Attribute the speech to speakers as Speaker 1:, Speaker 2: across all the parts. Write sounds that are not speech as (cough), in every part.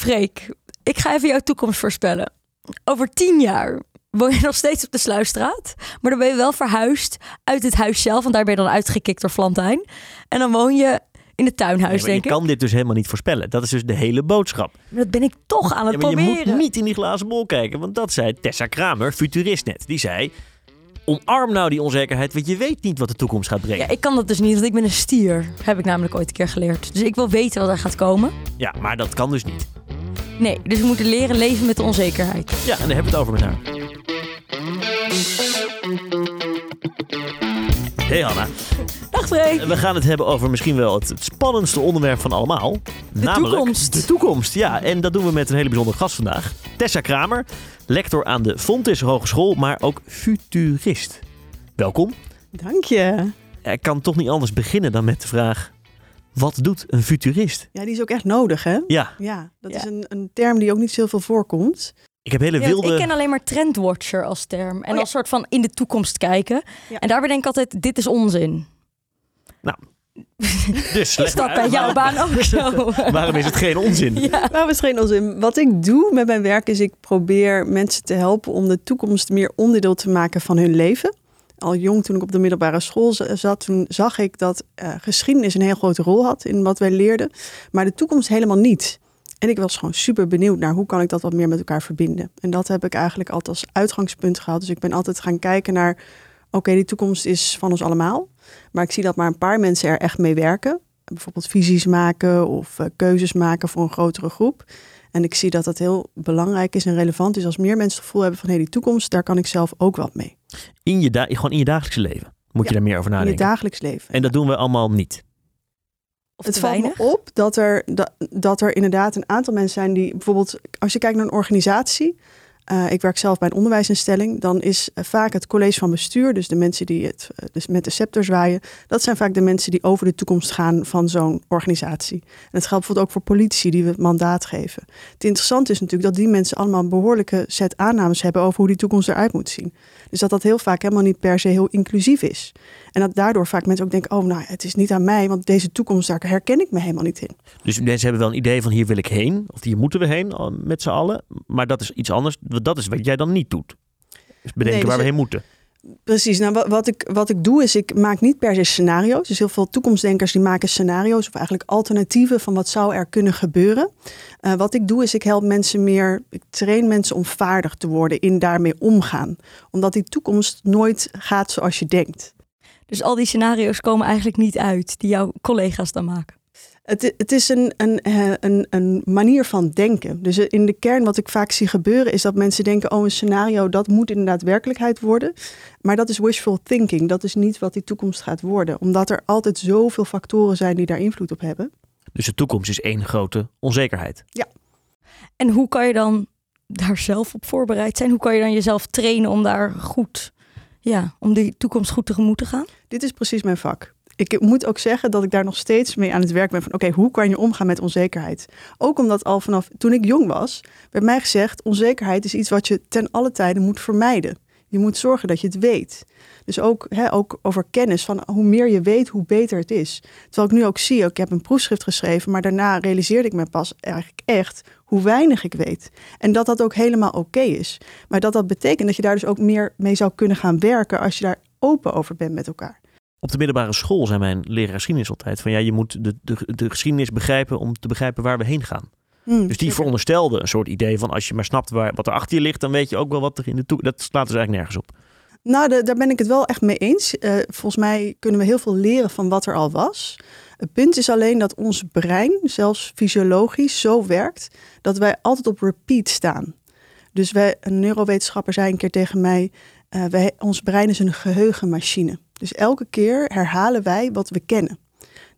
Speaker 1: Freek, ik ga even jouw toekomst voorspellen. Over tien jaar woon je nog steeds op de Sluisstraat. Maar dan ben je wel verhuisd uit het huis zelf. Want daar ben je dan uitgekikt door Flantijn. En dan woon je in het tuinhuis,
Speaker 2: Nee,
Speaker 1: denk
Speaker 2: je
Speaker 1: ik.
Speaker 2: kan dit dus helemaal niet voorspellen. Dat is dus de hele boodschap.
Speaker 1: Maar dat ben ik toch aan het
Speaker 2: Ja, maar je
Speaker 1: proberen.
Speaker 2: moet niet in die glazen bol kijken. Want dat zei Tessa Kramer, futurist net. Die zei, omarm nou die onzekerheid. Want je weet niet wat de toekomst gaat brengen.
Speaker 1: Ja, ik kan dat dus niet, want ik ben een stier. Heb ik namelijk ooit een keer geleerd. Dus ik wil weten wat er gaat komen.
Speaker 2: Ja, maar dat kan dus niet.
Speaker 1: Nee, dus we moeten leren leven met de onzekerheid.
Speaker 2: Ja, en daar hebben we het over met haar. Hey Hanna,
Speaker 1: Dag Freek.
Speaker 2: we gaan het hebben over misschien wel het, het spannendste onderwerp van allemaal. namelijk
Speaker 1: toekomst.
Speaker 2: de toekomst. Ja, en dat doen we met een hele bijzondere gast vandaag. Tessa Kramer, lector aan de Fontis Hogeschool, maar ook futurist. Welkom.
Speaker 3: Dank je.
Speaker 2: Ik kan toch niet anders beginnen dan met de vraag: wat doet een futurist?
Speaker 3: Ja, die is ook echt nodig, hè?
Speaker 2: Ja,
Speaker 3: Ja, dat
Speaker 1: Ja.
Speaker 3: is een, een term die ook niet zoveel voorkomt.
Speaker 2: ik heb hele
Speaker 1: Ja,
Speaker 2: wilde.
Speaker 1: Ik ken alleen maar trendwatcher als term. En
Speaker 3: Oh ja.
Speaker 1: als soort van in de toekomst kijken.
Speaker 3: Ja.
Speaker 1: En daarbij denk ik altijd, dit is onzin. (laughs)
Speaker 2: Dus
Speaker 1: Is dat bij jouw baan ook (laughs) zo?
Speaker 2: Waarom is het geen onzin?
Speaker 1: ja.
Speaker 3: Nou, is geen onzin. Wat ik doe met mijn werk is ik probeer mensen te helpen om de toekomst meer onderdeel te maken van hun leven. Al jong toen ik op de middelbare school zat, toen zag ik dat eh, geschiedenis een heel grote rol had in wat wij leerden, maar de toekomst helemaal niet. En ik was gewoon super benieuwd naar hoe kan ik dat wat meer met elkaar verbinden. En dat heb ik eigenlijk altijd als uitgangspunt gehad. Dus ik ben altijd gaan kijken naar, oké, die toekomst is van ons allemaal. Maar ik zie dat maar een paar mensen er echt mee werken. Bijvoorbeeld visies maken of eh, keuzes maken voor een grotere groep. En ik zie dat dat heel belangrijk is en relevant is als meer mensen het gevoel hebben van hé, die toekomst, daar kan ik zelf ook wat mee.
Speaker 2: In je, da- gewoon in je dagelijkse leven moet je daar meer over
Speaker 3: In
Speaker 2: nadenken.
Speaker 3: het dagelijks leven.
Speaker 2: En dat doen we allemaal niet.
Speaker 1: Of
Speaker 3: het valt
Speaker 1: weinig.
Speaker 3: me op dat er, dat, dat er inderdaad een aantal mensen zijn die bijvoorbeeld, als je kijkt naar een organisatie. Eh, ik werk zelf bij een onderwijsinstelling. Dan is eh, vaak het college van bestuur, dus de mensen die het eh, dus met de scepter zwaaien. Dat zijn vaak de mensen die over de toekomst gaan van zo'n organisatie. En het geldt bijvoorbeeld ook voor politici die we het mandaat geven. Het interessante is natuurlijk dat die mensen allemaal een behoorlijke set aannames hebben over hoe die toekomst eruit moet zien. Dus dat dat heel vaak helemaal niet per se heel inclusief is. En dat daardoor vaak mensen ook denken, oh nou, het is niet aan mij, want deze toekomst, daar herken ik me helemaal niet in.
Speaker 2: Dus mensen hebben wel een idee van hier wil ik heen. Of hier moeten we heen al- met z'n allen. Maar dat is iets anders. Dat is wat jij dan niet doet. Dus bedenken
Speaker 3: Nee, dus
Speaker 2: waar we heen moeten.
Speaker 3: Precies, nou wat, wat, ik, wat ik doe is, ik maak niet per se scenario's. Dus heel veel toekomstdenkers die maken scenario's of eigenlijk alternatieven van wat zou er kunnen gebeuren. Eh, wat ik doe is, ik help mensen meer, ik train mensen om vaardig te worden in daarmee omgaan. Omdat die toekomst nooit gaat zoals je denkt.
Speaker 1: Dus al die scenario's komen eigenlijk niet uit die jouw collega's dan maken.
Speaker 3: Het, het is een, een, eh, een, een manier van denken. Dus in de kern wat ik vaak zie gebeuren is dat mensen denken... oh, een scenario, dat moet inderdaad werkelijkheid worden. Maar dat is wishful thinking. Dat is niet wat die toekomst gaat worden. Omdat er altijd zoveel factoren zijn die daar invloed op hebben.
Speaker 2: Dus de toekomst is één grote onzekerheid.
Speaker 1: En hoe kan je dan daar zelf op voorbereid zijn? Hoe kan je dan jezelf trainen om daar goed, ja, om die toekomst goed tegemoet te gaan?
Speaker 3: Dit is precies mijn vak. Ik moet ook zeggen dat ik daar nog steeds mee aan het werk ben van oké, hoe kan je omgaan met onzekerheid? Ook omdat al vanaf toen ik jong was, werd mij gezegd, onzekerheid is iets wat je ten alle tijden moet vermijden. Je moet zorgen dat je het weet. Dus ook, hè, ook over kennis, van hoe meer je weet, hoe beter het is. Terwijl ik nu ook zie, ik heb een proefschrift geschreven, maar daarna realiseerde ik me pas eigenlijk echt hoe weinig ik weet. En dat dat ook helemaal oké is. Maar dat dat betekent dat je daar dus ook meer mee zou kunnen gaan werken als je daar open over bent met elkaar.
Speaker 2: Op de middelbare school zei mijn leraar geschiedenis altijd van ja, je moet de, de geschiedenis begrijpen om te begrijpen waar we heen gaan.
Speaker 3: Hmm,
Speaker 2: Dus die veronderstelde een soort idee van als je maar snapt waar, wat er achter je ligt, dan weet je ook wel wat er in de toekomst. Dat slaat dus eigenlijk nergens op.
Speaker 3: Nou, de- daar ben ik het wel echt mee eens. Eh, volgens mij kunnen we heel veel leren van wat er al was. Het punt is alleen dat ons brein, zelfs fysiologisch, zo werkt dat wij altijd op repeat staan. Dus wij, een neurowetenschapper zei een keer tegen mij: eh, wij, ons brein is een geheugenmachine. Dus elke keer herhalen wij wat we kennen.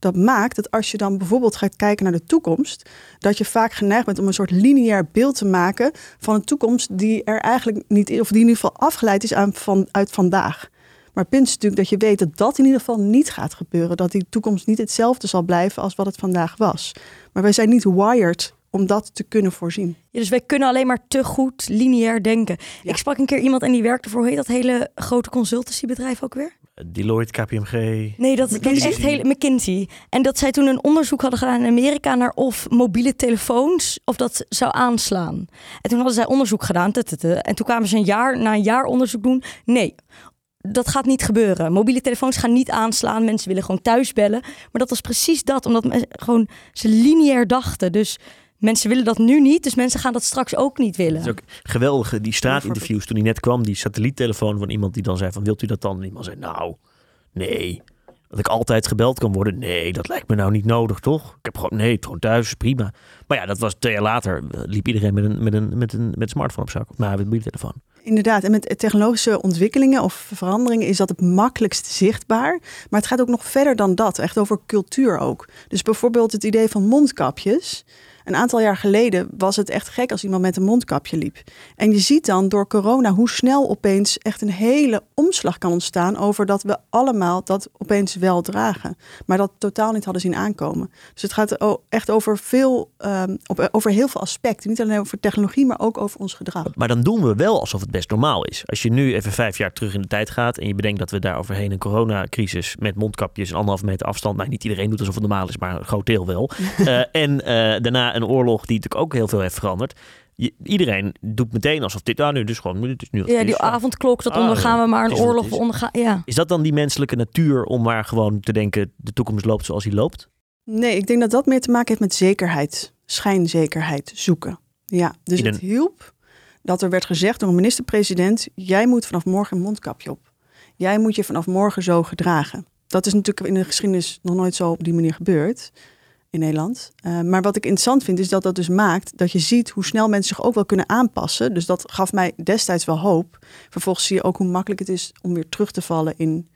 Speaker 3: Dat maakt dat als je dan bijvoorbeeld gaat kijken naar de toekomst, dat je vaak geneigd bent om een soort lineair beeld te maken van een toekomst die er eigenlijk niet is, of die in ieder geval afgeleid is aan van, uit vandaag. Maar het punt is natuurlijk dat je weet dat dat in ieder geval niet gaat gebeuren. Dat die toekomst niet hetzelfde zal blijven als wat het vandaag was. Maar wij zijn niet wired om dat te kunnen voorzien.
Speaker 1: Ja, dus wij kunnen alleen maar te goed lineair denken.
Speaker 3: Ja.
Speaker 1: Ik sprak een keer iemand en die werkte voor, hoe heet dat hele grote consultancybedrijf ook weer?
Speaker 2: Deloitte, KPMG.
Speaker 1: Nee, dat, dat is echt heel McKinsey. En dat zij toen een onderzoek hadden gedaan in Amerika naar of mobiele telefoons of dat zou aanslaan. En toen hadden zij onderzoek gedaan. En toen kwamen ze een jaar na een jaar onderzoek doen. Nee, dat gaat niet gebeuren. Mobiele telefoons gaan niet aanslaan. Mensen willen gewoon thuis bellen. Maar dat was precies dat, omdat mensen gewoon ze lineair dachten. Dus mensen willen dat nu niet, dus mensen gaan dat straks ook niet willen.
Speaker 2: Het is ook geweldig, die straatinterviews toen hij net kwam. Die satelliettelefoon van iemand die dan zei van, wilt u dat dan? En iemand zei, nou, nee. Dat ik altijd gebeld kan worden? Nee, dat lijkt me nou niet nodig, toch? Ik heb gewoon, nee, gewoon thuis, is prima. Maar ja, dat was twee jaar later. eh, Liep iedereen met een, met een, met een, met een smartphone op zak. Nou, met een mobiele telefoon.
Speaker 3: Inderdaad, en met technologische ontwikkelingen of veranderingen is dat het makkelijkst zichtbaar. Maar het gaat ook nog verder dan dat, echt over cultuur ook. Dus bijvoorbeeld het idee van mondkapjes. Een aantal jaar geleden was het echt gek als iemand met een mondkapje liep. En je ziet dan door corona hoe snel opeens echt een hele omslag kan ontstaan over dat we allemaal dat opeens wel dragen. Maar dat totaal niet hadden zien aankomen. Dus het gaat echt over, veel, ehm, over heel veel aspecten. Niet alleen over technologie, maar ook over ons gedrag.
Speaker 2: Maar dan doen we wel alsof het best normaal is. Als je nu even vijf jaar terug in de tijd gaat en je bedenkt dat we daar overheen een coronacrisis met mondkapjes en anderhalve meter afstand. Nou, niet iedereen doet alsof het normaal is, maar een groot deel wel. (laughs) Eh, en eh, daarna een oorlog die natuurlijk ook heel veel heeft veranderd. Je- iedereen doet meteen alsof dit, ah, nu dus gewoon, nu, dit is nu
Speaker 1: Ja, die
Speaker 2: is.
Speaker 1: avondklok, dat
Speaker 2: Ah,
Speaker 1: ondergaan we maar een oorlog
Speaker 2: is.
Speaker 1: ondergaan. Ja.
Speaker 2: Is dat dan die menselijke natuur om maar gewoon te denken, de toekomst loopt zoals die loopt?
Speaker 3: Nee, ik denk dat dat meer te maken heeft met zekerheid, schijnzekerheid zoeken. Ja, dus het hielp dat er werd gezegd door een minister-president: jij moet vanaf morgen een mondkapje op. Jij moet je vanaf morgen zo gedragen. Dat is natuurlijk in de geschiedenis nog nooit zo op die manier gebeurd in Nederland. Eh, maar wat ik interessant vind, is dat dat dus maakt dat je ziet hoe snel mensen zich ook wel kunnen aanpassen. Dus dat gaf mij destijds wel hoop. Vervolgens zie je ook hoe makkelijk het is om weer terug te vallen in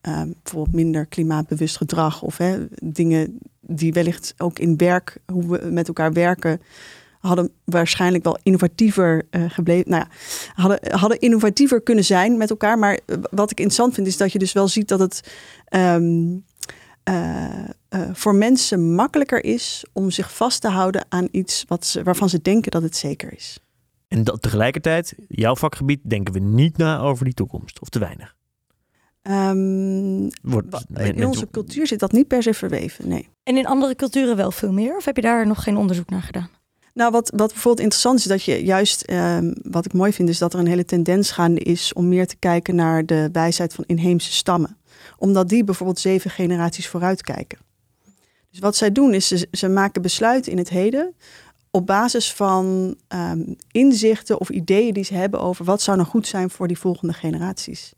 Speaker 3: eh, bijvoorbeeld minder klimaatbewust gedrag of hè, dingen die wellicht ook in werk, hoe we met elkaar werken, hadden waarschijnlijk wel innovatiever eh, gebleven. Nou ja, hadden, hadden innovatiever kunnen zijn met elkaar. Maar eh, wat ik interessant vind, is dat je dus wel ziet dat het ehm, eh, eh, voor mensen makkelijker is om zich vast te houden aan iets wat ze, waarvan ze denken dat het zeker is.
Speaker 2: En dat tegelijkertijd, jouw vakgebied, denken we niet na over die toekomst. Of te weinig.
Speaker 3: Ehm,
Speaker 2: Wordt, men-
Speaker 3: in onze cultuur zit dat niet per se verweven, nee.
Speaker 1: En in andere culturen wel veel meer? Of heb je daar nog geen onderzoek naar gedaan?
Speaker 3: Nou, wat, wat bijvoorbeeld interessant is, dat je juist, ehm, wat ik mooi vind, is dat er een hele tendens gaande is om meer te kijken naar de wijsheid van inheemse stammen. Omdat die bijvoorbeeld zeven generaties vooruit kijken. Dus wat zij doen is, ze, ze maken besluiten in het heden op basis van ehm, inzichten of ideeën die ze hebben over wat zou nou goed zijn voor die volgende generaties.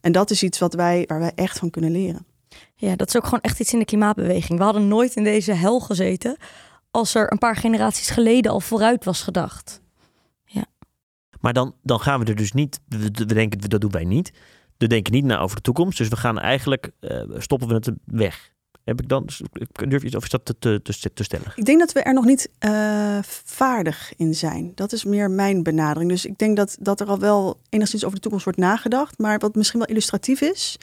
Speaker 3: En dat is iets wat wij, waar wij echt van kunnen leren.
Speaker 1: Ja, dat is ook gewoon echt iets in de klimaatbeweging. We hadden nooit in deze hel gezeten als er een paar generaties geleden al vooruit was gedacht.
Speaker 2: Maar dan, dan gaan we er dus niet, we, we denken, dat doen wij niet. We denken niet na over de toekomst. Dus we gaan eigenlijk, eh, stoppen we het weg. Heb ik dan, durf je iets of is dat te, te, te, te stellen?
Speaker 3: Ik denk dat we er nog niet eh, vaardig in zijn. Dat is meer mijn benadering. Dus ik denk dat, dat er al wel enigszins over de toekomst wordt nagedacht. Maar wat misschien wel illustratief is.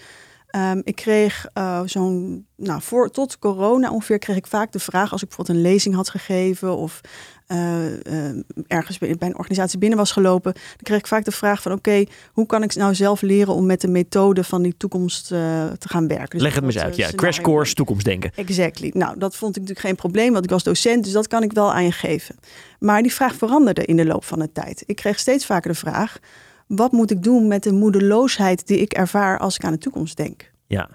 Speaker 3: Ehm, ik kreeg eh, zo'n, nou, voor, tot corona ongeveer kreeg ik vaak de vraag als ik bijvoorbeeld een lezing had gegeven of eh, eh, ergens bij een organisatie binnen was gelopen, dan kreeg ik vaak de vraag van oké, hoe kan ik nou zelf leren om met de methode van die toekomst eh, te gaan werken? Dus
Speaker 2: Leg het me eens uit. Ja, crash course toekomstdenken.
Speaker 3: Exactly. Nou, dat vond ik natuurlijk geen probleem, want ik was docent, dus dat kan ik wel aan je geven. Maar die vraag veranderde in de loop van de tijd. Ik kreeg steeds vaker de vraag: wat moet ik doen met de moedeloosheid die ik ervaar als ik aan de toekomst denk?
Speaker 2: Ja.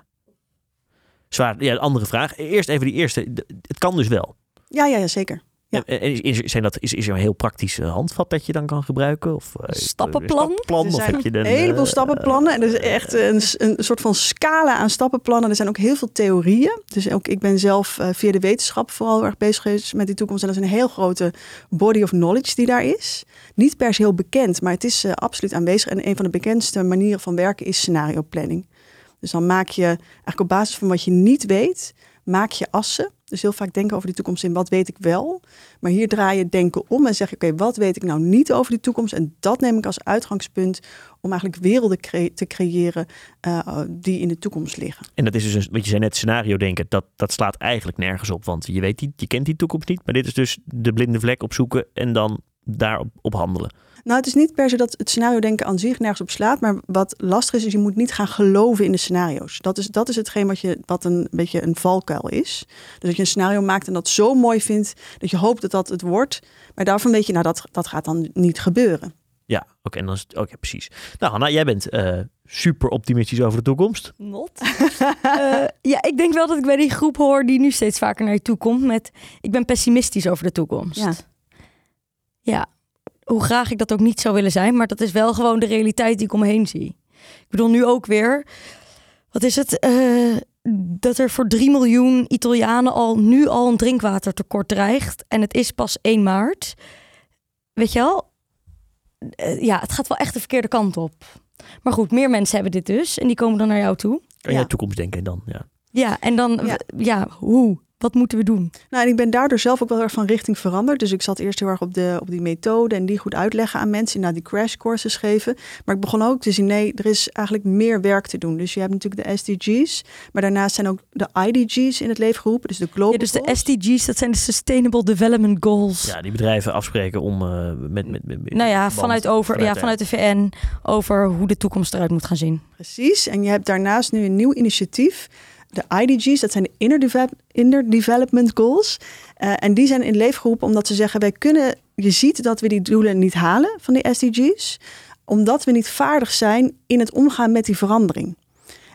Speaker 2: Zwaar. Ja, andere vraag. Eerst even die eerste. Het kan dus wel.
Speaker 3: Ja, ja, ja zeker. Ja.
Speaker 2: En Is, zijn dat, is, is er een heel praktisch eh, handvat dat je dan kan gebruiken? Of, eh,
Speaker 1: Stappenplan?
Speaker 3: Er
Speaker 2: Of
Speaker 3: zijn
Speaker 2: heb je
Speaker 3: een heleboel
Speaker 2: eh,
Speaker 3: stappenplannen. En er is echt een, een soort van scala aan stappenplannen. Er zijn ook heel veel theorieën. Dus ook ik ben zelf via de wetenschap vooral erg bezig geweest met die toekomst. En dat is een heel grote body of knowledge die daar is. Niet per se heel bekend, maar het is absoluut aanwezig. En een van de bekendste manieren van werken is scenario planning. Dus dan maak je eigenlijk op basis van wat je niet weet, maak je assen. Dus heel vaak denken over die toekomst in wat weet ik wel. Maar hier draai je denken om en zeg je: oké, wat weet ik nou niet over die toekomst? En dat neem ik als uitgangspunt om eigenlijk werelden te creëren eh, die in de toekomst liggen.
Speaker 2: En dat is dus, wat je zei net, scenario denken. Dat, dat slaat eigenlijk nergens op. Want je weet niet, je kent die toekomst niet. Maar dit is dus de blinde vlek opzoeken en dan daarop op handelen.
Speaker 3: Nou, het is niet per se dat het scenario denken aan zich nergens op slaat. Maar wat lastig is, is je moet niet gaan geloven in de scenario's. Dat is, dat is hetgeen wat, je, wat een beetje een valkuil is. Dus dat je een scenario maakt en dat zo mooi vindt dat je hoopt dat dat het wordt. Maar daarvan weet je, nou, dat, dat gaat dan niet gebeuren.
Speaker 2: Ja, oké, en dan is het, oké, precies. Nou, Hanna, jij bent eh, super optimistisch over de toekomst.
Speaker 1: Not. (laughs) Eh, ja, ik denk wel dat ik bij die groep hoor die nu steeds vaker naar je toe komt met... Ik ben pessimistisch over de toekomst.
Speaker 3: Ja.
Speaker 1: Ja, hoe graag ik dat ook niet zou willen zijn, maar dat is wel gewoon de realiteit die ik om me heen zie. Ik bedoel nu ook weer, wat is het? Eh, dat er voor 3 miljoen Italianen al nu al een drinkwatertekort dreigt. En het is pas 1 maart. Weet je wel? Eh, ja, het gaat wel echt de verkeerde kant op. Maar goed, meer mensen hebben dit dus. En die komen dan naar jou toe.
Speaker 2: Kan
Speaker 3: Ja.
Speaker 2: jij toekomst denken dan? Ja.
Speaker 1: Ja, en dan,
Speaker 3: Ja.
Speaker 1: ja, hoe? Wat moeten we doen?
Speaker 3: Nou, en ik ben daardoor zelf ook wel erg van richting veranderd. Dus ik zat eerst heel erg op, de, op die methode en die goed uitleggen aan mensen. Naar die crash courses geven. Maar ik begon ook te zien, nee, er is eigenlijk meer werk te doen. Dus je hebt natuurlijk de SDG's. Maar daarnaast zijn ook de IDG's in het leven geroepen. Dus de global
Speaker 1: Ja, dus de
Speaker 3: goals.
Speaker 1: SDG's, dat zijn de Sustainable Development Goals.
Speaker 2: ja, die bedrijven afspreken om eh, met, met, met...
Speaker 1: Nou ja,
Speaker 2: band
Speaker 1: vanuit, over,
Speaker 2: vanuit
Speaker 1: ja, vanuit de VN over hoe de toekomst eruit moet gaan zien.
Speaker 3: Precies. En je hebt daarnaast nu een nieuw initiatief. De IDG's, dat zijn de Inner, Inner Development Goals. Eh, en die zijn in leven omdat ze zeggen: wij kunnen, je ziet dat we die doelen niet halen van die SDG's, omdat we niet vaardig zijn in het omgaan met die verandering.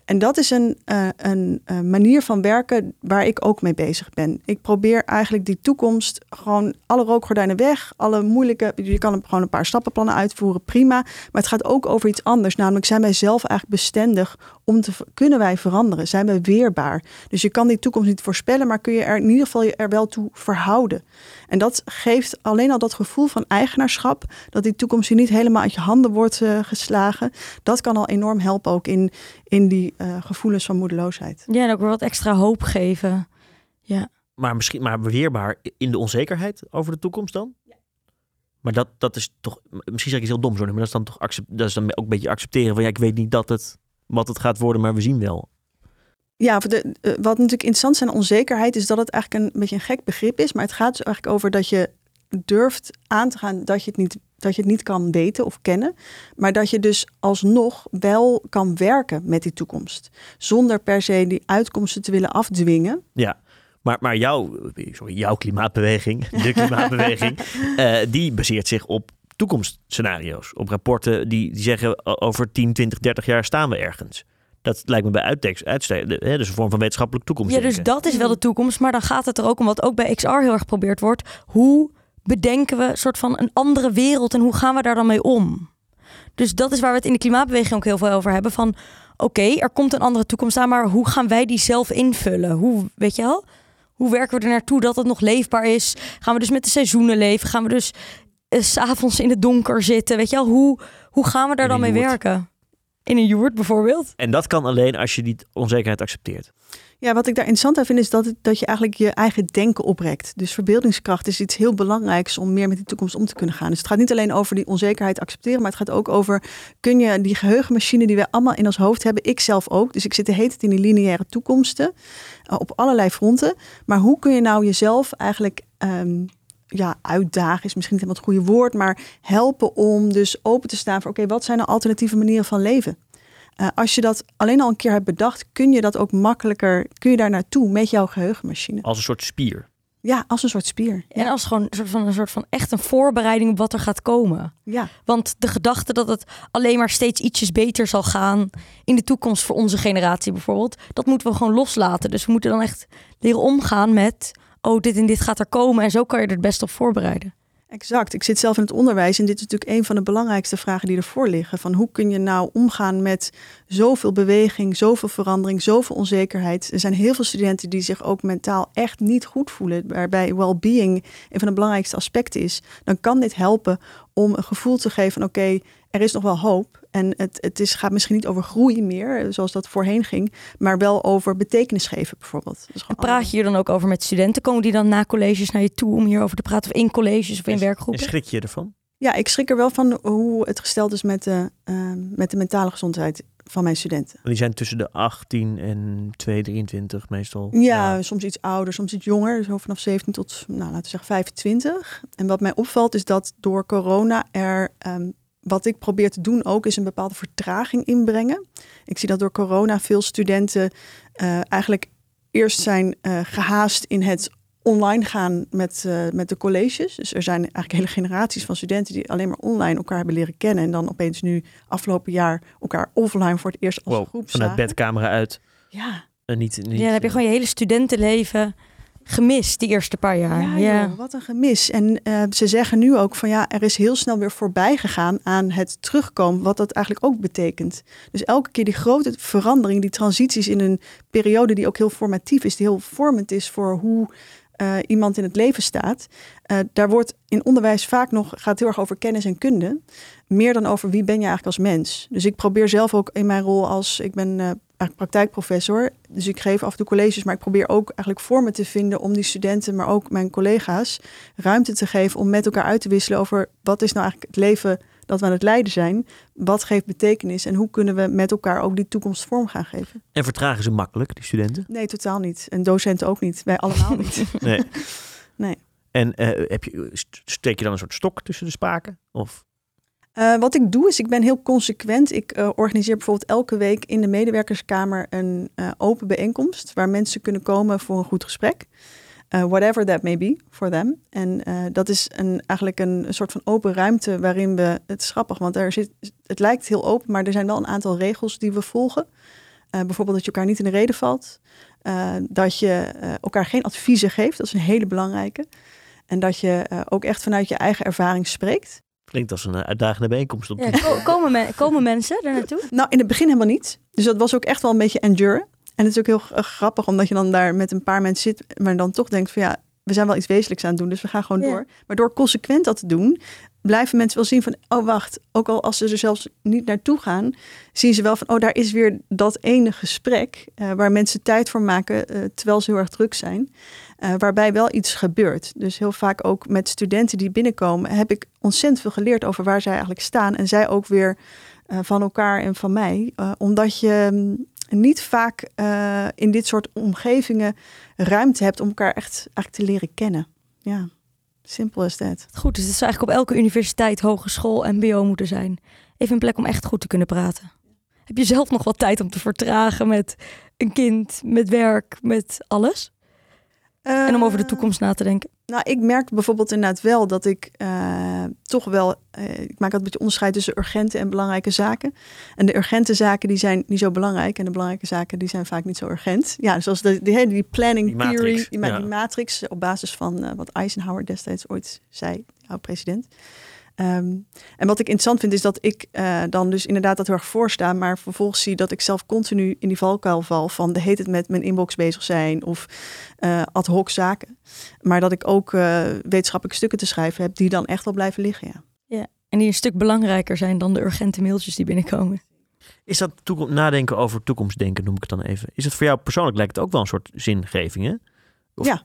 Speaker 3: En dat is een, eh, een eh, manier van werken waar ik ook mee bezig ben. Ik probeer eigenlijk die toekomst gewoon alle rookgordijnen weg, alle moeilijke. Je kan gewoon een paar stappenplannen uitvoeren, prima. Maar het gaat ook over iets anders. Namelijk, zijn wij zelf eigenlijk bestendig om te kunnen wij veranderen? Zijn wij weerbaar? Dus je kan die toekomst niet voorspellen, maar kun je er in ieder geval je er wel toe verhouden. En dat geeft alleen al dat gevoel van eigenaarschap, dat die toekomst je niet helemaal uit je handen wordt eh, geslagen. Dat kan al enorm helpen ook in, in die eh, gevoelens van moedeloosheid.
Speaker 1: Ja, en ook weer wat extra hoop geven. Ja.
Speaker 2: Maar misschien maar weerbaar in de onzekerheid over de toekomst dan? Maar dat, dat is toch, misschien zeg ik iets heel doms hoor, maar dat is dan toch accep- dat is dan ook een beetje accepteren van ja, ik weet niet dat het, wat het gaat worden, maar we zien wel.
Speaker 3: Ja, de, eh, wat natuurlijk interessant is aan onzekerheid is dat het eigenlijk een beetje een gek begrip is. Maar het gaat dus eigenlijk over dat je durft aan te gaan dat je het niet, dat je het niet kan weten of kennen. Maar dat je dus alsnog wel kan werken met die toekomst. Zonder per se die uitkomsten te willen afdwingen.
Speaker 2: Ja, maar, maar jouw, sorry, jouw klimaatbeweging, de (laughs) klimaatbeweging, eh, die baseert zich op toekomstscenario's. Op rapporten die, die zeggen over 10, 20, 30 jaar staan we ergens. Dat lijkt me bij uittekst, uitste- de- hè, dus een vorm van wetenschappelijk toekomst.
Speaker 1: ja, dus dat is wel de toekomst. Maar dan gaat het er ook om, wat ook bij XR heel erg geprobeerd wordt. Hoe bedenken we een soort van een andere wereld en hoe gaan we daar dan mee om? Dus dat is waar we het in de klimaatbeweging ook heel veel over hebben. Van oké, er komt een andere toekomst aan, maar hoe gaan wij die zelf invullen? Hoe, weet je wel? Hoe werken we er naartoe dat het nog leefbaar is? Gaan we dus met de seizoenen leven? Gaan we dus s'avonds in het donker zitten? Weet je wel? Hoe, hoe gaan we daar dan mee
Speaker 2: joert.
Speaker 1: werken? In een joert bijvoorbeeld?
Speaker 2: En dat kan alleen als je die onzekerheid accepteert.
Speaker 3: Ja, wat ik daar interessant aan vind is dat, het, dat je eigenlijk je eigen denken oprekt. Dus verbeeldingskracht is iets heel belangrijks om meer met die toekomst om te kunnen gaan. Dus het gaat niet alleen over die onzekerheid accepteren, maar het gaat ook over kun je die geheugenmachine die we allemaal in ons hoofd hebben, ik zelf ook. Dus ik zit de hele tijd in die lineaire toekomsten eh, op allerlei fronten. Maar hoe kun je nou jezelf eigenlijk ehm, ja, uitdagen is misschien niet helemaal het goede woord, maar helpen om dus open te staan voor oké, wat zijn nou alternatieve manieren van leven? Eh, als je dat alleen al een keer hebt bedacht, kun je dat ook makkelijker, kun je daar naartoe met jouw geheugenmachine.
Speaker 2: Als een soort spier.
Speaker 3: Ja, als een soort spier.
Speaker 1: En als gewoon een soort van, een soort van echt een voorbereiding op wat er gaat komen.
Speaker 3: Ja,
Speaker 1: Want de gedachte dat het alleen maar steeds ietsjes beter zal gaan in de toekomst voor onze generatie bijvoorbeeld, dat moeten we gewoon loslaten. Dus we moeten dan echt leren omgaan met, oh, dit en dit gaat er komen en zo kan je er het best op voorbereiden.
Speaker 3: exact. Ik zit zelf in het onderwijs en dit is natuurlijk een van de belangrijkste vragen die ervoor liggen. Van hoe kun je nou omgaan met zoveel beweging, zoveel verandering, zoveel onzekerheid. Er zijn heel veel studenten die zich ook mentaal echt niet goed voelen, waarbij well-being een van de belangrijkste aspecten is. Dan kan dit helpen om een gevoel te geven van oké, er is nog wel hoop. En het, het is, gaat misschien niet over groei meer, zoals dat voorheen ging, maar wel over betekenis geven bijvoorbeeld.
Speaker 1: En praat je hier dan ook over met studenten? Komen die dan na colleges naar je toe om hierover te praten? Of in colleges of in
Speaker 2: En
Speaker 1: werkgroepen?
Speaker 2: schrik je ervan?
Speaker 3: Ja, ik schrik er wel van hoe het gesteld is met de, ehm, met de mentale gezondheid van mijn studenten.
Speaker 2: Die zijn tussen de 18 en 2, 23 meestal.
Speaker 3: Ja, soms iets ouder, soms iets jonger. Zo vanaf 17 tot, nou, laten we zeggen, 25. En wat mij opvalt is dat door corona er... ehm, wat ik probeer te doen ook, is een bepaalde vertraging inbrengen. Ik zie dat door corona veel studenten eh, eigenlijk eerst zijn eh, gehaast in het online gaan met, eh, met de colleges. Dus er zijn eigenlijk hele generaties van studenten die alleen maar online elkaar hebben leren kennen. En dan opeens nu afgelopen jaar elkaar offline voor het eerst als
Speaker 2: Wow,
Speaker 3: groep
Speaker 2: vanuit
Speaker 3: zagen.
Speaker 2: bedcamera uit.
Speaker 3: Ja,
Speaker 2: En niet, niet,
Speaker 1: Ja, dan heb je gewoon je hele studentenleven gemist die eerste paar jaar.
Speaker 3: ja,
Speaker 1: Ja,
Speaker 3: joh, wat een gemis. En eh, ze zeggen nu ook van ja, er is heel snel weer voorbij gegaan aan het terugkomen, wat dat eigenlijk ook betekent. Dus elke keer die grote verandering, die transities in een periode die ook heel formatief is, die heel vormend is voor hoe eh, iemand in het leven staat. eh, daar wordt in onderwijs vaak nog, gaat heel erg over kennis en kunde. Meer dan over wie ben je eigenlijk als mens. Dus ik probeer zelf ook in mijn rol als, ik ben praktijkprofessor. Dus ik geef af en toe colleges, maar ik probeer ook eigenlijk vormen te vinden om die studenten, maar ook mijn collega's, ruimte te geven om met elkaar uit te wisselen over wat is nou eigenlijk het leven dat we aan het leiden zijn. Wat geeft betekenis en hoe kunnen we met elkaar ook die toekomst vorm gaan geven?
Speaker 2: En vertragen ze makkelijk, die studenten?
Speaker 3: Nee, totaal niet. En docenten ook niet. Wij allemaal (laughs) niet.
Speaker 2: Nee.
Speaker 3: Nee.
Speaker 2: En eh, heb je, st- steek je dan een soort stok tussen de spaken? Of
Speaker 3: Eh, wat ik doe is, ik ben heel consequent. Ik eh, organiseer bijvoorbeeld elke week in de medewerkerskamer een eh, open bijeenkomst waar mensen kunnen komen voor een goed gesprek. Whatever that may be for them. En dat is een, eigenlijk een, soort van open ruimte waarin we, het is grappig, want er zit, het lijkt heel open, maar er zijn wel een aantal regels die we volgen. Bijvoorbeeld dat je elkaar niet in de reden valt. Dat je elkaar geen adviezen geeft, dat is een hele belangrijke. En dat je ook echt vanuit je eigen ervaring spreekt.
Speaker 2: Klinkt als een eh, uitdagende bijeenkomst op
Speaker 1: Ja,
Speaker 2: die
Speaker 1: ko- komen, men- komen mensen er naartoe? (laughs)
Speaker 3: Nou, in het begin helemaal niet. Dus dat was ook echt wel een beetje enduren. En het is ook heel g- grappig, omdat je dan daar met een paar mensen zit, maar dan toch denkt van ja, we zijn wel iets wezenlijks aan het doen, dus we gaan gewoon
Speaker 1: Ja.
Speaker 3: door. Maar door consequent dat te doen, blijven mensen wel zien van, oh wacht, ook al als ze er zelfs niet naartoe gaan, zien ze wel van, oh daar is weer dat ene gesprek eh, waar mensen tijd voor maken, eh, terwijl ze heel erg druk zijn, eh, waarbij wel iets gebeurt. Dus heel vaak ook met studenten die binnenkomen, heb ik ontzettend veel geleerd over waar zij eigenlijk staan en zij ook weer eh, van elkaar en van mij. Eh, omdat je mm, niet vaak in dit soort omgevingen ruimte hebt om elkaar echt eigenlijk te leren kennen. Ja, simpel is dat.
Speaker 1: Goed, dus het zou eigenlijk op elke universiteit, hogeschool, mbo moeten zijn. Even een plek om echt goed te kunnen praten. Heb je zelf nog wat tijd om te vertragen met een kind, met werk, met alles? En om over de
Speaker 3: Eh,
Speaker 1: toekomst na te denken.
Speaker 3: Nou, ik merk bijvoorbeeld inderdaad wel dat ik eh, toch wel, eh, ik maak altijd een beetje onderscheid tussen urgente en belangrijke zaken. En de urgente zaken die zijn niet zo belangrijk en de belangrijke zaken die zijn vaak niet zo urgent. Ja, zoals de, die, die planning
Speaker 2: Die matrix,
Speaker 3: theory, die, ma-
Speaker 2: ja.
Speaker 3: die matrix op basis van eh, wat Eisenhower destijds ooit zei, oud president. Ehm, en wat ik interessant vind is dat ik eh, dan dus inderdaad dat heel erg voorsta, maar vervolgens zie dat ik zelf continu in die valkuil val van de heet het met mijn inbox bezig zijn of eh, ad hoc zaken. Maar dat ik ook eh, wetenschappelijke stukken te schrijven heb die dan echt wel blijven liggen. Ja.
Speaker 1: En die een stuk belangrijker zijn dan de urgente mailtjes die binnenkomen.
Speaker 2: Is dat toekom- nadenken over toekomstdenken, noem ik het dan even. Is het voor jou persoonlijk lijkt het ook wel een soort zingeving, hè? Of-
Speaker 3: Ja.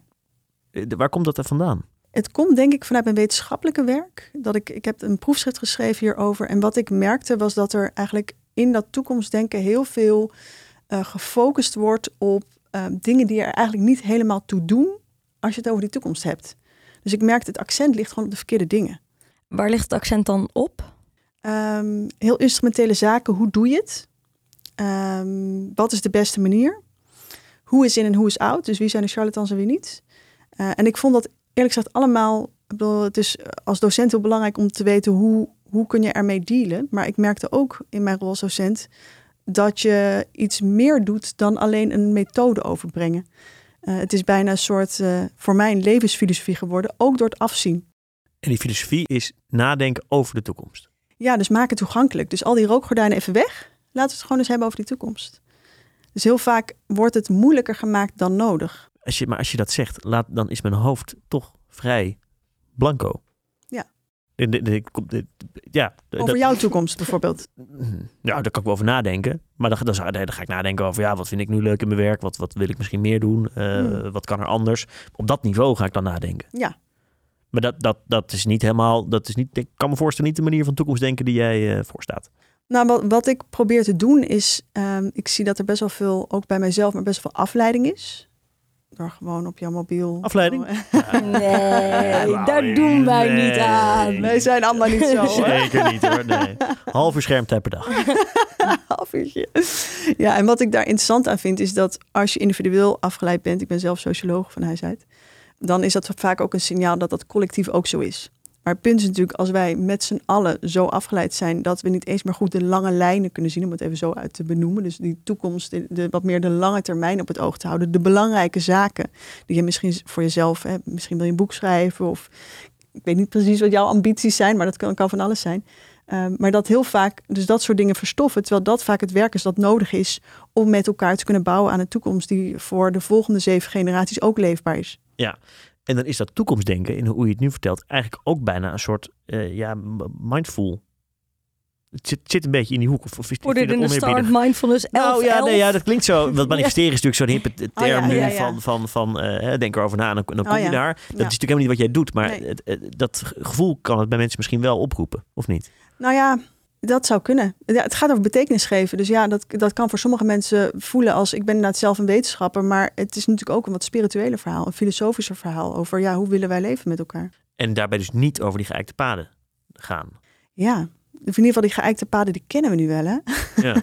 Speaker 2: Waar komt dat er vandaan?
Speaker 3: Het komt denk ik vanuit mijn wetenschappelijke werk. Dat ik, ik heb een proefschrift geschreven hierover. En wat ik merkte was dat er eigenlijk in dat toekomstdenken heel veel eh, gefocust wordt op eh, dingen die er eigenlijk niet helemaal toe doen als je het over die toekomst hebt. Dus ik merkte het accent ligt gewoon op de verkeerde dingen.
Speaker 1: Waar ligt het accent dan op?
Speaker 3: Ehm, heel instrumentele zaken, hoe doe je het? Ehm, wat is de beste manier? Hoe is in en hoe is out? Dus wie zijn de charlatans en wie niet? Eh, en ik vond dat eerlijk gezegd allemaal... Ik bedoel, het is als docent heel belangrijk om te weten hoe, hoe kun je ermee dealen. Maar ik merkte ook in mijn rol als docent dat je iets meer doet dan alleen een methode overbrengen. Eh, het is bijna een soort, eh, voor mij een levensfilosofie geworden, ook door het afzien.
Speaker 2: En die filosofie is nadenken over de toekomst.
Speaker 3: Ja, dus maak het toegankelijk. Dus al die rookgordijnen even weg. Laten we het gewoon eens hebben over die toekomst. Dus heel vaak wordt het moeilijker gemaakt dan nodig.
Speaker 2: Als je, maar als je dat zegt, laat, dan is mijn hoofd toch vrij blanco.
Speaker 3: Ja.
Speaker 2: Ja,
Speaker 3: Over
Speaker 2: dat-
Speaker 3: jouw toekomst bijvoorbeeld. (laughs)
Speaker 2: Ja, daar kan ik wel over nadenken. Maar dan, dan ga ik nadenken over, ja, wat vind ik nu leuk in mijn werk? Wat, wat wil ik misschien meer doen? Eh,
Speaker 3: Hmm.
Speaker 2: Wat kan er anders? Op dat niveau ga ik dan nadenken.
Speaker 3: Ja.
Speaker 2: Maar dat, dat, dat is niet helemaal, dat is niet, ik kan me voorstellen, niet de manier van toekomstdenken die jij eh voorstaat.
Speaker 3: Nou, wat, wat ik probeer te doen is, ehm, ik zie dat er best wel veel, ook bij mijzelf, maar best wel afleiding is. Door gewoon op jouw mobiel.
Speaker 2: Afleiding? (laughs)
Speaker 1: Nee, daar doen wij niet aan.
Speaker 3: Wij zijn allemaal niet zo.
Speaker 2: Zeker niet hoor, nee. Half uur schermtijd per dag. (laughs)
Speaker 3: half uurtje. Ja, en wat ik daar interessant aan vind, is dat als je individueel afgeleid bent, ik ben zelf socioloog van huis uit, dan is dat vaak ook een signaal dat dat collectief ook zo is. Maar het punt is natuurlijk, als wij met z'n allen zo afgeleid zijn dat we niet eens meer goed de lange lijnen kunnen zien, om het even zo uit te benoemen. Dus die toekomst, de, wat meer de lange termijn op het oog te houden. De belangrijke zaken die je misschien voor jezelf, misschien wil je een boek schrijven of ik weet niet precies wat jouw ambities zijn, maar dat kan, kan van alles zijn. Ehm, maar dat heel vaak, dus dat soort dingen verstoffen, terwijl dat vaak het werk is dat nodig is om met elkaar te kunnen bouwen aan een toekomst die voor de volgende zeven generaties ook leefbaar is.
Speaker 2: En dan is dat toekomstdenken, in hoe je het nu vertelt, eigenlijk ook bijna een soort eh, ja, mindful. Het zit, zit een beetje in die hoek. Of, of is, je
Speaker 1: in the start mindfulness 11
Speaker 2: Nou ja, nee, ja, dat klinkt zo. Want (laughs) manifesteren is natuurlijk zo'n hippe term
Speaker 3: Oh ja, ja, ja.
Speaker 2: van, van, van hè, denk erover na en dan, dan kom
Speaker 3: Oh
Speaker 2: je
Speaker 3: ja.
Speaker 2: daar. Dat is natuurlijk helemaal niet wat jij doet, maar
Speaker 3: Nee.
Speaker 2: dat gevoel kan het bij mensen misschien wel oproepen, of niet?
Speaker 3: Nou ja, dat zou kunnen. Ja, het gaat over betekenis geven. Dus ja, dat, dat kan voor sommige mensen voelen als ik ben inderdaad zelf een wetenschapper, maar het is natuurlijk ook een wat spirituele verhaal, een filosofischer verhaal over ja, hoe willen wij leven met elkaar.
Speaker 2: En daarbij dus niet over die geëikte paden gaan.
Speaker 3: Ja, in ieder geval die geëikte paden, die kennen we nu wel hè.
Speaker 2: Ja. (laughs)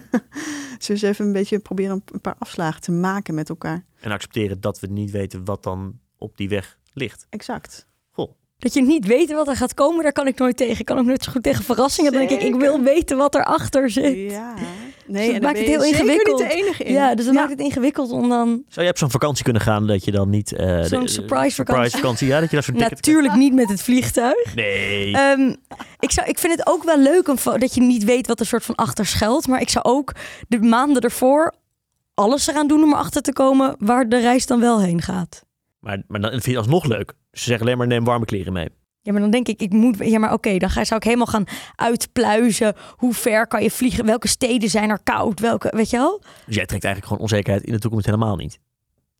Speaker 3: Dus even een beetje proberen een- een paar afslagen te maken met elkaar.
Speaker 2: En accepteren dat we niet weten wat dan op die weg ligt.
Speaker 3: Exact.
Speaker 1: Dat je niet weet wat er gaat komen, daar kan ik nooit tegen. Ik kan ook nooit zo goed tegen verrassingen. Dan denk ik, ik wil weten wat erachter zit.
Speaker 3: Ja.
Speaker 1: Dus
Speaker 3: Nee,
Speaker 1: dat
Speaker 3: en daar
Speaker 1: maakt het heel ingewikkeld.
Speaker 3: niet de enige in.
Speaker 1: Ja, dus dat maakt het ingewikkeld om dan
Speaker 2: Zou je op zo'n vakantie kunnen gaan dat je dan niet... eh,
Speaker 1: Zo'n surprise vakantie.
Speaker 2: vakantie, ja, dat je daar zo'n ticket...
Speaker 1: natuurlijk niet met het vliegtuig.
Speaker 2: Nee.
Speaker 1: Ehm, ik, zou, ik vind het ook wel leuk om, dat je niet weet wat er soort van achter schuilt. Maar ik zou ook de maanden ervoor alles eraan doen om erachter te komen waar de reis dan wel heen gaat.
Speaker 2: Maar, maar dan vind je het alsnog leuk. Ze zeggen alleen maar neem warme kleren mee.
Speaker 1: Ja, maar dan denk ik, ik moet. Ja, maar oké, dan ga, zou ik helemaal gaan uitpluizen. Hoe ver kan je vliegen? Welke steden zijn er koud? Welke, weet je wel?
Speaker 2: Dus jij trekt eigenlijk gewoon onzekerheid in de toekomst helemaal niet.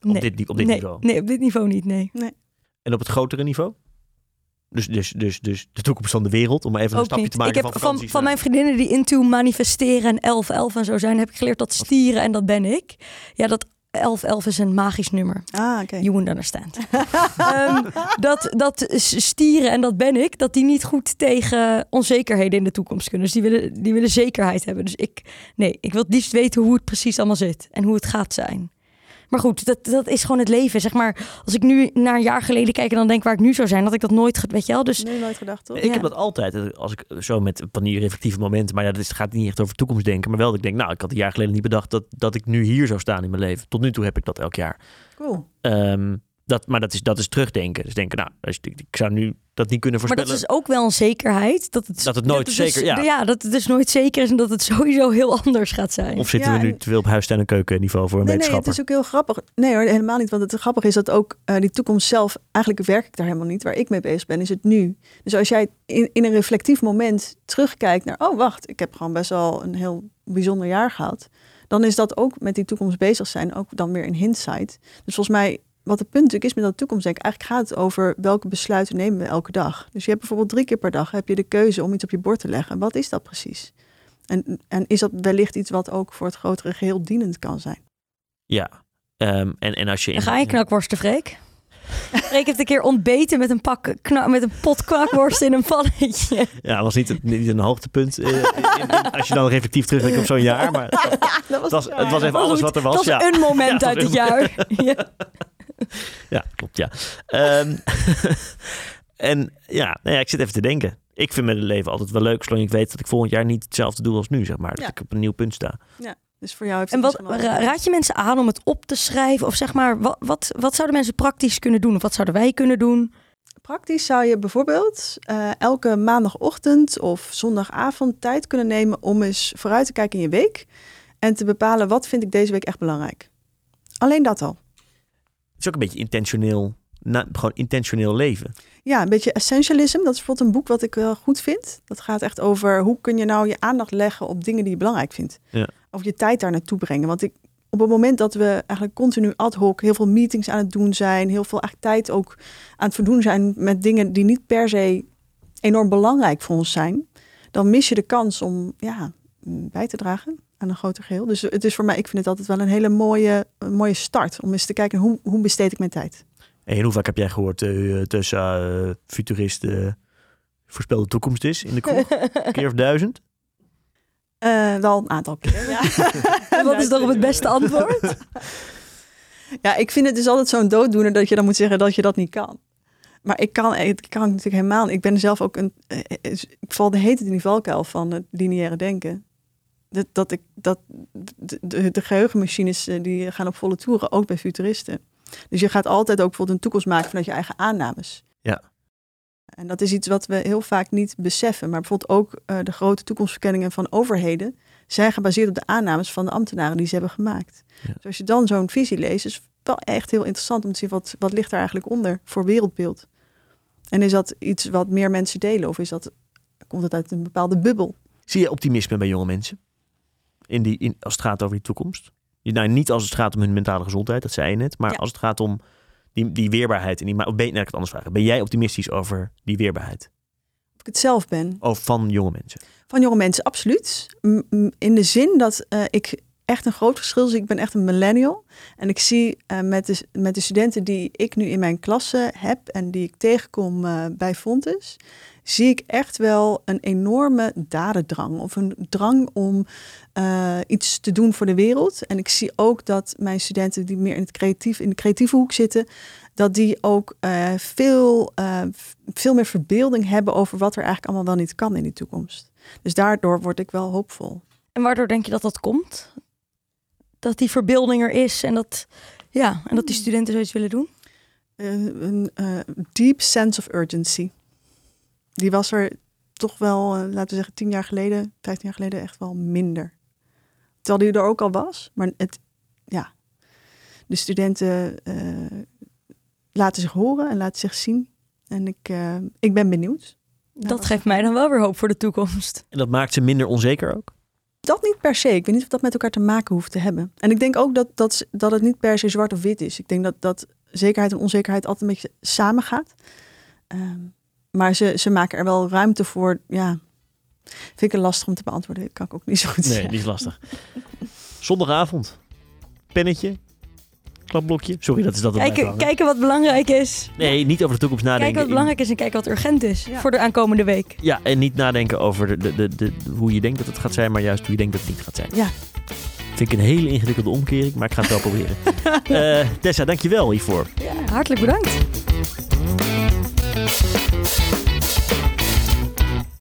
Speaker 2: Op
Speaker 1: Nee.
Speaker 2: dit, op dit
Speaker 1: nee,
Speaker 2: niveau.
Speaker 1: Nee, op dit niveau niet, nee.
Speaker 2: En op het grotere niveau? Dus, dus, dus, dus de toekomst van de wereld, om even een
Speaker 1: Ook
Speaker 2: stapje
Speaker 1: niet.
Speaker 2: te maken
Speaker 1: ik heb
Speaker 2: van
Speaker 1: van, mijn vriendinnen die into manifesteren en 11-11 en zo zijn, heb ik geleerd dat stieren en dat ben ik. Ja, dat 11-11 is een magisch nummer.
Speaker 3: Ah, oké.
Speaker 1: You wouldn't understand. (laughs) Ehm, dat, dat stieren, en dat ben ik, dat die niet goed tegen onzekerheden in de toekomst kunnen. Dus die willen, die willen zekerheid hebben. Dus ik, nee, ik wil het liefst weten hoe het precies allemaal zit en hoe het gaat zijn. Maar goed, dat, dat is gewoon het leven. Zeg maar, als ik nu naar een jaar geleden kijk en dan denk waar ik nu zou zijn, had ik dat nooit, weet je wel. Dus
Speaker 3: Nee, nooit gedacht, toch?
Speaker 2: Ik
Speaker 1: Ja.
Speaker 2: heb dat altijd, eh, als ik zo met van die reflectieve momenten, maar ja, dat is, gaat niet echt over toekomstdenken, maar wel dat ik denk, nou, ik had een jaar geleden niet bedacht dat, dat ik nu hier zou staan in mijn leven. Tot nu toe heb ik dat elk jaar.
Speaker 3: Cool.
Speaker 2: Ehm, dat, maar dat is, dat is terugdenken. Dus denken, nou, ik zou nu dat niet kunnen
Speaker 1: Maar
Speaker 2: voorspellen.
Speaker 1: dat is ook wel een zekerheid. Dat het,
Speaker 2: Dat het nooit
Speaker 1: dus-
Speaker 2: zeker- ja.
Speaker 1: ja, dat het dus nooit zeker is en dat het sowieso heel anders gaat zijn.
Speaker 2: Of zitten
Speaker 3: Ja,
Speaker 2: we nu
Speaker 3: en-
Speaker 2: te veel op huistuin- en keukenniveau voor een
Speaker 3: Nee, nee, het
Speaker 2: wetenschapper?
Speaker 3: is ook heel grappig. Nee hoor, helemaal niet. Want het grappige is dat ook eh, die toekomst zelf, eigenlijk werk ik daar helemaal niet. Waar ik mee bezig ben, is het nu. Dus als jij in, in een reflectief moment terugkijkt naar, oh wacht, ik heb gewoon best wel een heel bijzonder jaar gehad. Dan is dat ook met die toekomst bezig zijn, ook dan weer in hindsight. Dus volgens mij, wat het punt natuurlijk is met dat toekomstdenken, eigenlijk gaat het over welke besluiten nemen we elke dag. Dus je hebt bijvoorbeeld drie keer per dag heb je de keuze om iets op je bord te leggen. Wat is dat precies? En, en is dat wellicht iets wat ook voor het grotere geheel dienend kan zijn?
Speaker 2: Ja. Ehm, en, en als je in,
Speaker 1: ga je knakworsten, Freek. Freek heeft een keer ontbeten met een, pak, met een pot knakworst in een pannetje.
Speaker 2: Ja, was niet, het- niet een hoogtepunt. eh, in- in- als je dan reflectief terugdenkt op zo'n jaar. Maar (laughs)
Speaker 3: Dat
Speaker 2: het was, het was even alles wat er was.
Speaker 1: Dat was
Speaker 2: ja.
Speaker 1: een moment
Speaker 2: Ja,
Speaker 1: uit
Speaker 2: dat
Speaker 1: het jaar. Ja. (laughs)
Speaker 2: ja, klopt, ja. Ehm, (laughs) en ja, nou ja, ik zit even te denken. Ik vind mijn leven altijd wel leuk, zolang ik weet dat ik volgend jaar niet hetzelfde doe als nu, zeg maar. Dat
Speaker 3: Ja.
Speaker 2: ik op een nieuw punt sta.
Speaker 3: Dus voor jou heeft
Speaker 1: En
Speaker 3: het
Speaker 1: wat, ra- raad je mensen aan om het op te schrijven? Of zeg maar, wat, wat, wat zouden mensen praktisch kunnen doen? Of wat zouden wij kunnen doen?
Speaker 3: Praktisch zou je bijvoorbeeld eh, elke maandagochtend of zondagavond tijd kunnen nemen om eens vooruit te kijken in je week en te bepalen wat vind ik deze week echt belangrijk. Alleen dat al.
Speaker 2: Het is ook een beetje intentioneel, na- gewoon intentioneel leven.
Speaker 3: Ja, een beetje essentialism. Dat is bijvoorbeeld een boek wat ik wel goed vind. Dat gaat echt over hoe kun je nou je aandacht leggen op dingen die je belangrijk vindt.
Speaker 2: Ja.
Speaker 3: Of je tijd daar naartoe brengen. Want ik, op het moment dat we eigenlijk continu ad hoc heel veel meetings aan het doen zijn, heel veel eigenlijk tijd ook aan het verdoen zijn met dingen die niet per se enorm belangrijk voor ons zijn, dan mis je de kans om ja, bij te dragen aan een groter geheel. Dus het is voor mij, ik vind het altijd wel een hele mooie, een mooie start om eens te kijken hoe, hoe besteed ik mijn tijd.
Speaker 2: En hoe vaak heb jij gehoord uh, tussen uh, futurist uh, voorspelde toekomst is in de kroeg? een (laughs) keer of duizend?
Speaker 3: Uh, wel een aantal keer.
Speaker 1: Ja. (laughs) Wat is toch het beste antwoord? (laughs)
Speaker 3: ja, ik vind het dus altijd zo'n dooddoener dat je dan moet zeggen dat je dat niet kan. Maar ik kan, ik kan natuurlijk helemaal. Ik ben zelf ook een. Ik val de hete in die valkuil van het lineaire denken. Dat, dat ik dat de, de, geheugenmachines die gaan op volle toeren, ook bij futuristen. Dus je gaat altijd ook bijvoorbeeld een toekomst maken vanuit je eigen aannames.
Speaker 2: Ja.
Speaker 3: En dat is iets wat we heel vaak niet beseffen. Maar bijvoorbeeld ook uh, de grote toekomstverkenningen van overheden zijn gebaseerd op de aannames van de ambtenaren die ze hebben gemaakt. Ja. Dus als je dan zo'n visie leest, is het wel echt heel interessant om te zien wat, wat ligt er eigenlijk onder voor wereldbeeld. En is dat iets wat meer mensen delen of is dat, komt het uit een bepaalde bubbel?
Speaker 2: Zie je optimisme bij jonge mensen in die, in, als het gaat over die toekomst? Nou, niet als het gaat om hun mentale gezondheid, dat zei je net. Maar ja. als het gaat om die, die weerbaarheid. En die, maar ben, nou, ik het anders vragen. Ben jij optimistisch over die weerbaarheid?
Speaker 3: Of ik het zelf ben?
Speaker 2: Of van jonge mensen?
Speaker 3: Van jonge mensen, absoluut. In de zin dat uh, ik echt een groot verschil zie. Ik ben echt een millennial. En ik zie uh, met, de, met de studenten die ik nu in mijn klasse heb... en die ik tegenkom uh, bij Fontes zie ik echt wel een enorme dadendrang. Of een drang om uh, iets te doen voor de wereld. En ik zie ook dat mijn studenten die meer in, het creatief, in de creatieve hoek zitten, dat die ook uh, veel, uh, veel meer verbeelding hebben over wat er eigenlijk allemaal wel niet kan in de toekomst. Dus daardoor word ik wel hoopvol.
Speaker 1: En waardoor denk je dat dat komt? Dat die verbeelding er is en dat, ja, en dat die studenten zoiets willen doen?
Speaker 3: een deep sense of urgency die was er toch wel, uh, laten we zeggen, tien jaar geleden, vijftien jaar geleden echt wel minder. Terwijl die er ook al was. Maar het, ja, de studenten uh, laten zich horen en laten zich zien. En ik, uh, ik ben benieuwd.
Speaker 1: Dat geeft mij dan wel weer hoop voor de toekomst.
Speaker 2: En dat maakt ze minder onzeker ook?
Speaker 3: Dat niet per se. Ik weet niet of dat met elkaar te maken hoeft te hebben. En ik denk ook dat, dat, dat het niet per se zwart of wit is. Ik denk dat, dat zekerheid en onzekerheid altijd een beetje samen gaat. Um, maar ze, ze maken er wel ruimte voor. Ja, vind ik het lastig om te beantwoorden. Dat kan ik ook niet zo goed
Speaker 2: nee,
Speaker 3: zeggen.
Speaker 2: die is lastig. Zondagavond. Pennetje. Klapblokje. Sorry, dat is dat.
Speaker 1: Kijken, kijken wat belangrijk is.
Speaker 2: Nee, niet over de toekomst nadenken.
Speaker 1: Kijken wat belangrijk is en kijken wat urgent is ja. voor de aankomende week.
Speaker 2: Ja, en niet nadenken over de, de, de, de, hoe je denkt dat het gaat zijn, maar juist hoe je denkt dat het niet gaat zijn.
Speaker 3: Ja.
Speaker 2: Vind ik een hele ingewikkelde omkering, maar ik ga het wel proberen. uh, (laughs) Tessa, dankjewel hiervoor.
Speaker 1: Ja, hartelijk bedankt.
Speaker 4: Thank you.